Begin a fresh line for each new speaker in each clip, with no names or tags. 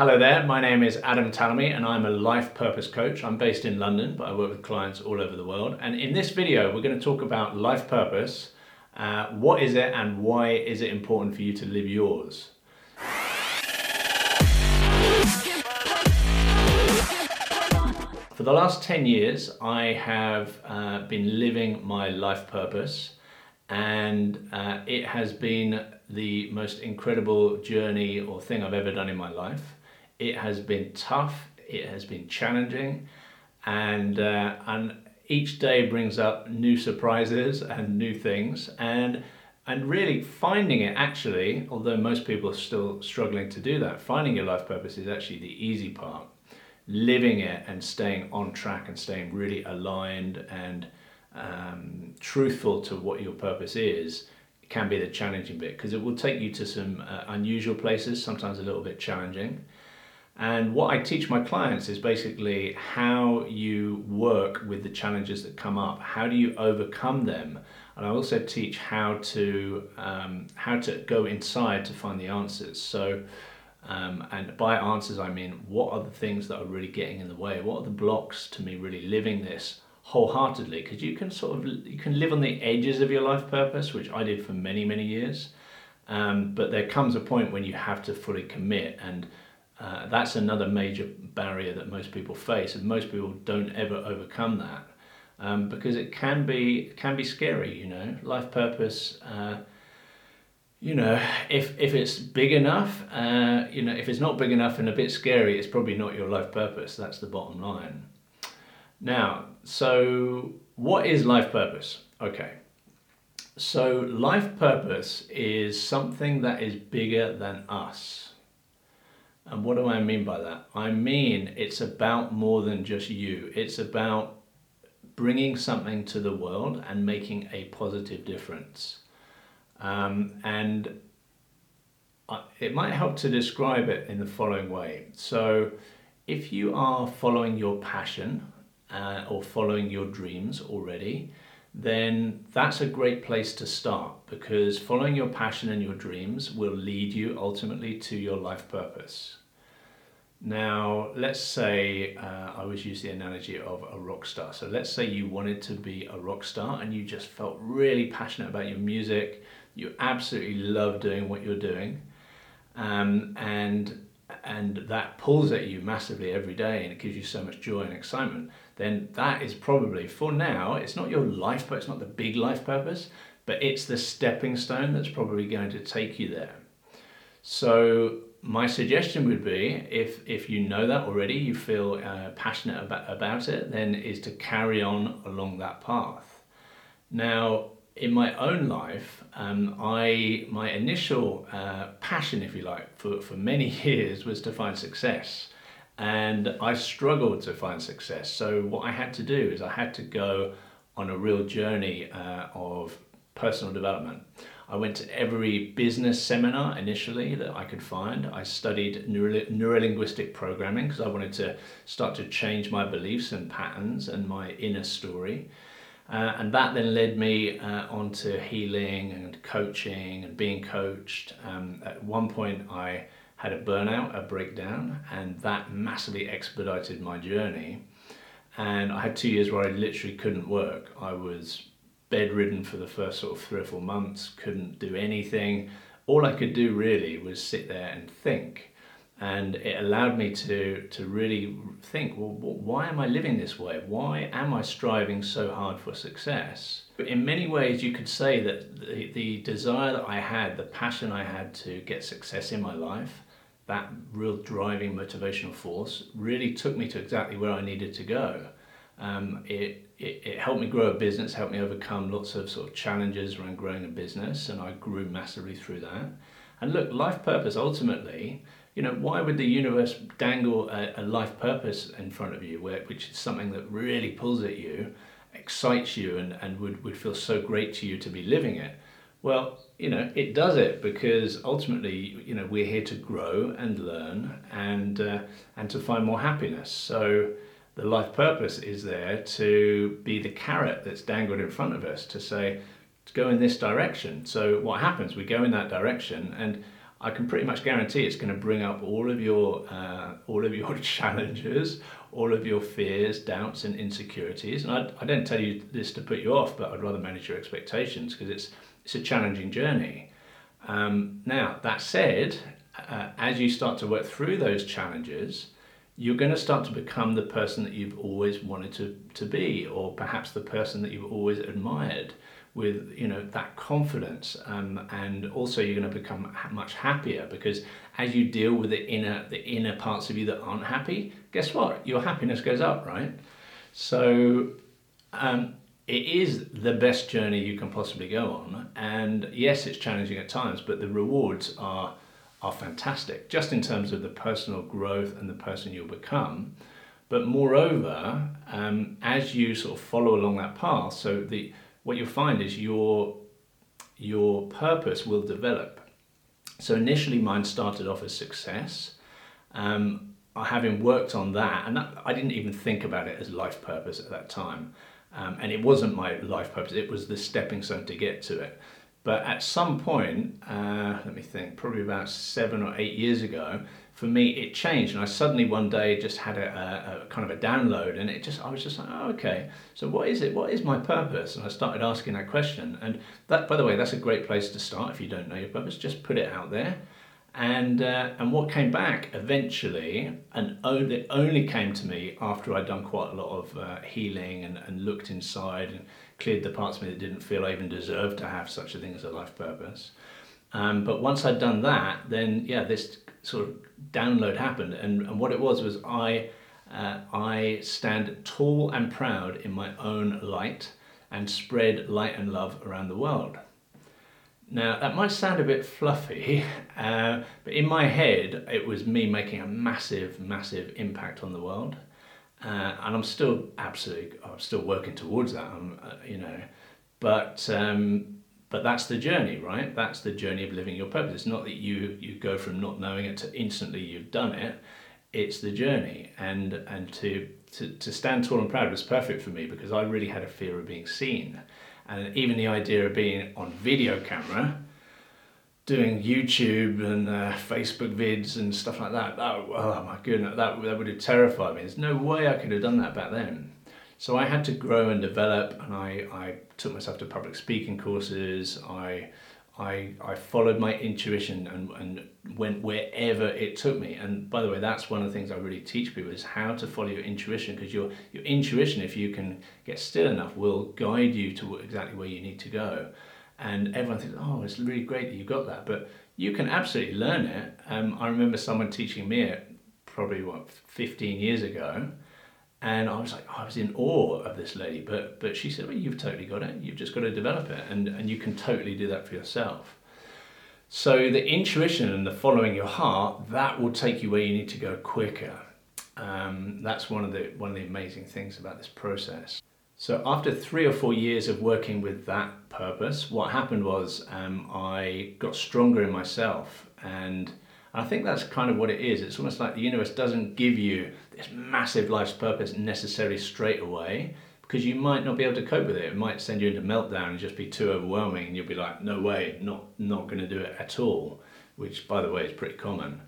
Hello there, my name is Adam Tallamy and I'm a life purpose coach. I'm based in London, but I work with clients all over the world. And in this video, we're going to talk about life purpose. Uh, what is it and why is it important for you to live yours? For the last 10 years, I have uh, been living my life purpose, and uh, it has been the most incredible journey or thing I've ever done in my life. It has been tough, it has been challenging, and, uh, and each day brings up new surprises and new things. And and really finding it actually, although most people are still struggling to do that, finding your life purpose is actually the easy part living it and staying on track and staying really aligned and um, truthful to what your purpose is can be the challenging bit because it will take you to some uh, unusual places, sometimes a little bit challenging. And what I teach my clients is basically how you work with the challenges that come up. How do you overcome them? And I also teach how to um, how to go inside to find the answers. So um, and by answers, I mean what are the things that are really getting in the way? What are the blocks to me really living this wholeheartedly? Because you can sort of you can live on the edges of your life purpose, which I did for many many years. Um, but there comes a point when you have to fully commit, and uh, that's another major barrier that most people face, and most people don't ever overcome that um, because it can be can be scary. You know, life purpose. Uh, you know, if if it's big enough, uh, you know, if it's not big enough and a bit scary, it's probably not your life purpose. That's the bottom line. Now, so what is life purpose? Okay. So life purpose is something that is bigger than us. And what do I mean by that? I mean it's about more than just you. It's about bringing something to the world and making a positive difference. Um, and it might help to describe it in the following way. So, if you are following your passion uh, or following your dreams already, then that's a great place to start because following your passion and your dreams will lead you ultimately to your life purpose. Now, let's say uh, I always use the analogy of a rock star. So, let's say you wanted to be a rock star and you just felt really passionate about your music you absolutely love doing what you're doing, um, and and that pulls at you massively every day and it gives you so much joy and excitement, then that is probably for now, it's not your life, but it's not the big life purpose, but it's the stepping stone that's probably going to take you there. So my suggestion would be if if you know that already, you feel uh, passionate about, about it, then is to carry on along that path. Now, in my own life, um, I my initial uh, passion, if you like, for, for many years was to find success. And I struggled to find success. So, what I had to do is I had to go on a real journey uh, of personal development. I went to every business seminar initially that I could find. I studied neuro- neurolinguistic programming because I wanted to start to change my beliefs and patterns and my inner story. Uh, and that then led me uh, onto healing and coaching and being coached. Um, at one point, I had a burnout, a breakdown, and that massively expedited my journey. And I had two years where I literally couldn't work. I was bedridden for the first sort of three or four months, couldn't do anything. All I could do really was sit there and think and it allowed me to to really think well why am i living this way? Why am i striving so hard for success? But in many ways you could say that the, the desire that i had the passion i had to get success in my life that real driving motivational force really took me to exactly where i needed to go. Um, it, it, it helped me grow a business helped me overcome lots of sort of challenges around growing a business and i grew massively through that. And look life purpose ultimately you know, why would the universe dangle a, a life purpose in front of you, where, which is something that really pulls at you, excites you, and, and would, would feel so great to you to be living it? Well, you know, it does it because ultimately, you know, we're here to grow and learn and uh, and to find more happiness. So the life purpose is there to be the carrot that's dangled in front of us to say, go in this direction. So what happens? We go in that direction and I can pretty much guarantee it's going to bring up all of your uh, all of your challenges, all of your fears, doubts, and insecurities. And I, I don't tell you this to put you off, but I'd rather manage your expectations because it's it's a challenging journey. Um, now that said, uh, as you start to work through those challenges, you're going to start to become the person that you've always wanted to, to be, or perhaps the person that you've always admired with you know that confidence um, and also you're going to become much happier because as you deal with the inner the inner parts of you that aren't happy guess what? Your happiness goes up right? So um, it is the best journey you can possibly go on and yes it's challenging at times but the rewards are are fantastic just in terms of the personal growth and the person you'll become. But moreover um, as you sort of follow along that path so the what you'll find is your your purpose will develop. So initially, mine started off as success. Um, having worked on that, and that, I didn't even think about it as life purpose at that time, um, and it wasn't my life purpose. It was the stepping stone to get to it. But at some point, uh, let me think, probably about seven or eight years ago, for me it changed. And I suddenly one day just had a, a, a, kind of a download and it just I was just like oh, okay. So what is it? What is my purpose? And I started asking that question. And that by the way that's a great place to start if you don't know your purpose. Just put it out there and uh, and what came back eventually and only, only came to me after I'd done quite a lot of uh, healing and, and looked inside and cleared the parts of me that didn't feel I even deserved to have such a thing as a life purpose um, but once I'd done that then yeah this sort of download happened, and, and what it was was I uh, I stand tall and proud in my own light and spread light and love around the world. Now that might sound a bit fluffy, uh, but in my head it was me making a massive, massive impact on the world, uh, and I'm still absolutely, I'm still working towards that. I'm, uh, you know, but um, but that's the journey right? That's the journey of living your purpose. It's not that you you go from not knowing it to instantly you've done it. It's the journey. And and to to, to stand tall and proud was perfect for me because i really had a fear of being seen and even the idea of being on video camera doing youtube and uh, facebook vids and stuff like that that oh my goodness that, that would have terrified me there's no way i could have done that back then so I had to grow and develop, and I, I took myself to public speaking courses. I, I, I followed my intuition and, and went wherever it took me. And by the way, that's one of the things I really teach people is how to follow your intuition because your, your intuition, if you can get still enough, will guide you to exactly where you need to go. And everyone thinks, oh, it's really great that you got that. But you can absolutely learn it. Um, I remember someone teaching me it probably, what, 15 years ago and I was like, I was in awe of this lady, but but she said, well, you've totally got it. You've just got to develop it, and and you can totally do that for yourself. So the intuition and the following your heart that will take you where you need to go quicker. Um, that's one of the one of the amazing things about this process. So after three or four years of working with that purpose, what happened was um, I got stronger in myself and I think that's kind of what it is. It's almost like the universe doesn't give you this massive life's purpose necessarily straight away because you might not be able to cope with it. It might send you into meltdown and just be too overwhelming, and you'll be like, "No way, not not going to do it at all." Which, by the way, is pretty common.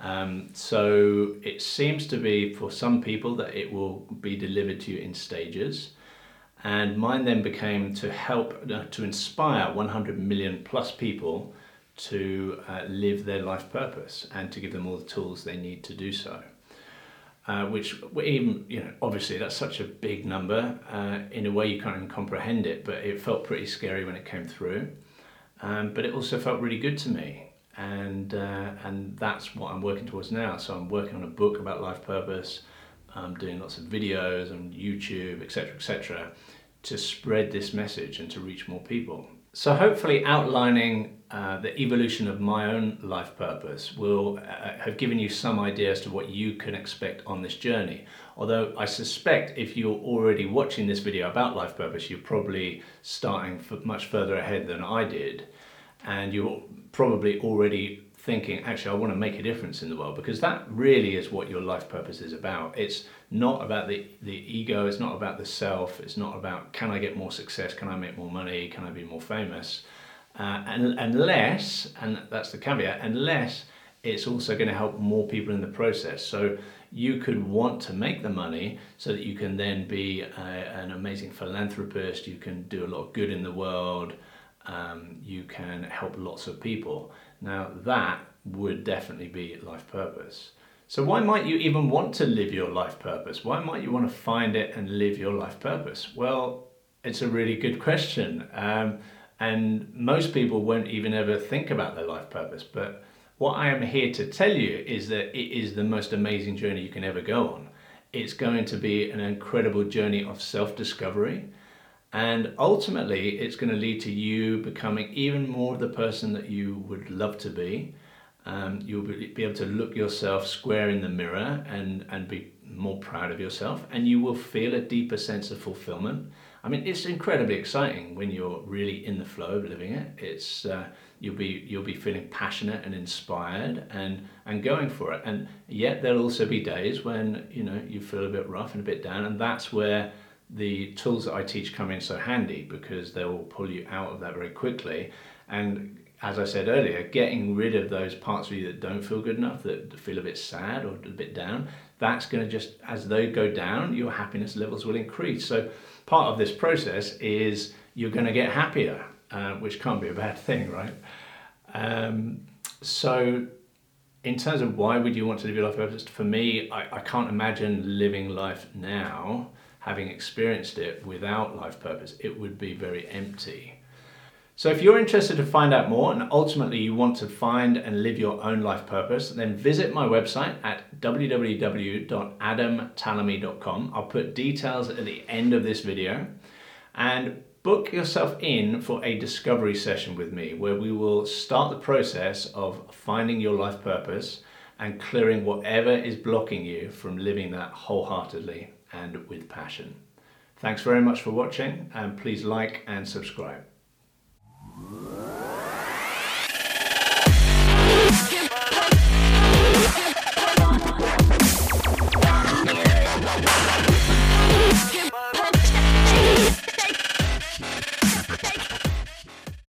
Um, so it seems to be for some people that it will be delivered to you in stages. And mine then became to help uh, to inspire 100 million plus people to uh, live their life purpose and to give them all the tools they need to do so. Uh, which even you know obviously that's such a big number uh, in a way you can't even comprehend it but it felt pretty scary when it came through. Um, but it also felt really good to me. And uh, and that's what I'm working towards now. So I'm working on a book about life purpose. I'm doing lots of videos on YouTube etc etc to spread this message and to reach more people so hopefully outlining uh, the evolution of my own life purpose will uh, have given you some idea as to what you can expect on this journey. Although I suspect if you're already watching this video about life purpose, you're probably starting much further ahead than I did. And you're probably already thinking, actually, I want to make a difference in the world because that really is what your life purpose is about. It's not about the, the ego, it's not about the self, it's not about can I get more success, can I make more money, can I be more famous. uh, and, unless, and that's the caveat, unless it's also going to help more people in the process. So you could want to make the money so that you can then be a, an amazing philanthropist, you can do a lot of good in the world, um, you can help lots of people. Now, that would definitely be life purpose. So, why might you even want to live your life purpose? Why might you want to find it and live your life purpose? Well, it's a really good question. Um, and most people won't even ever think about their life purpose. But what I am here to tell you is that it is the most amazing journey you can ever go on. It's going to be an incredible journey of self discovery. And ultimately, it's going to lead to you becoming even more the person that you would love to be. Um, you'll be able to look yourself square in the mirror and, and be more proud of yourself, and you will feel a deeper sense of fulfillment. I mean, it's incredibly exciting when you're really in the flow of living it. It's uh, you'll be you'll be feeling passionate and inspired and and going for it. And yet there'll also be days when you know you feel a bit rough and a bit down, and that's where the tools that I teach come in so handy because they will pull you out of that very quickly. And as I said earlier, getting rid of those parts of you that don't feel good enough, that feel a bit sad or a bit down, that's going to just, as they go down, your happiness levels will increase. So, part of this process is you're going to get happier, uh, which can't be a bad thing, right? Um, so, in terms of why would you want to live your life purpose, for me, I, I can't imagine living life now, having experienced it without life purpose. It would be very empty. So if you're interested to find out more and ultimately you want to find and live your own life purpose, then visit my website at www.adamtallamy.com. I'll put details at the end of this video and book yourself in for a discovery session with me where we will start the process of finding your life purpose and clearing whatever is blocking you from living that wholeheartedly and with passion. Thanks very much for watching and please like and subscribe.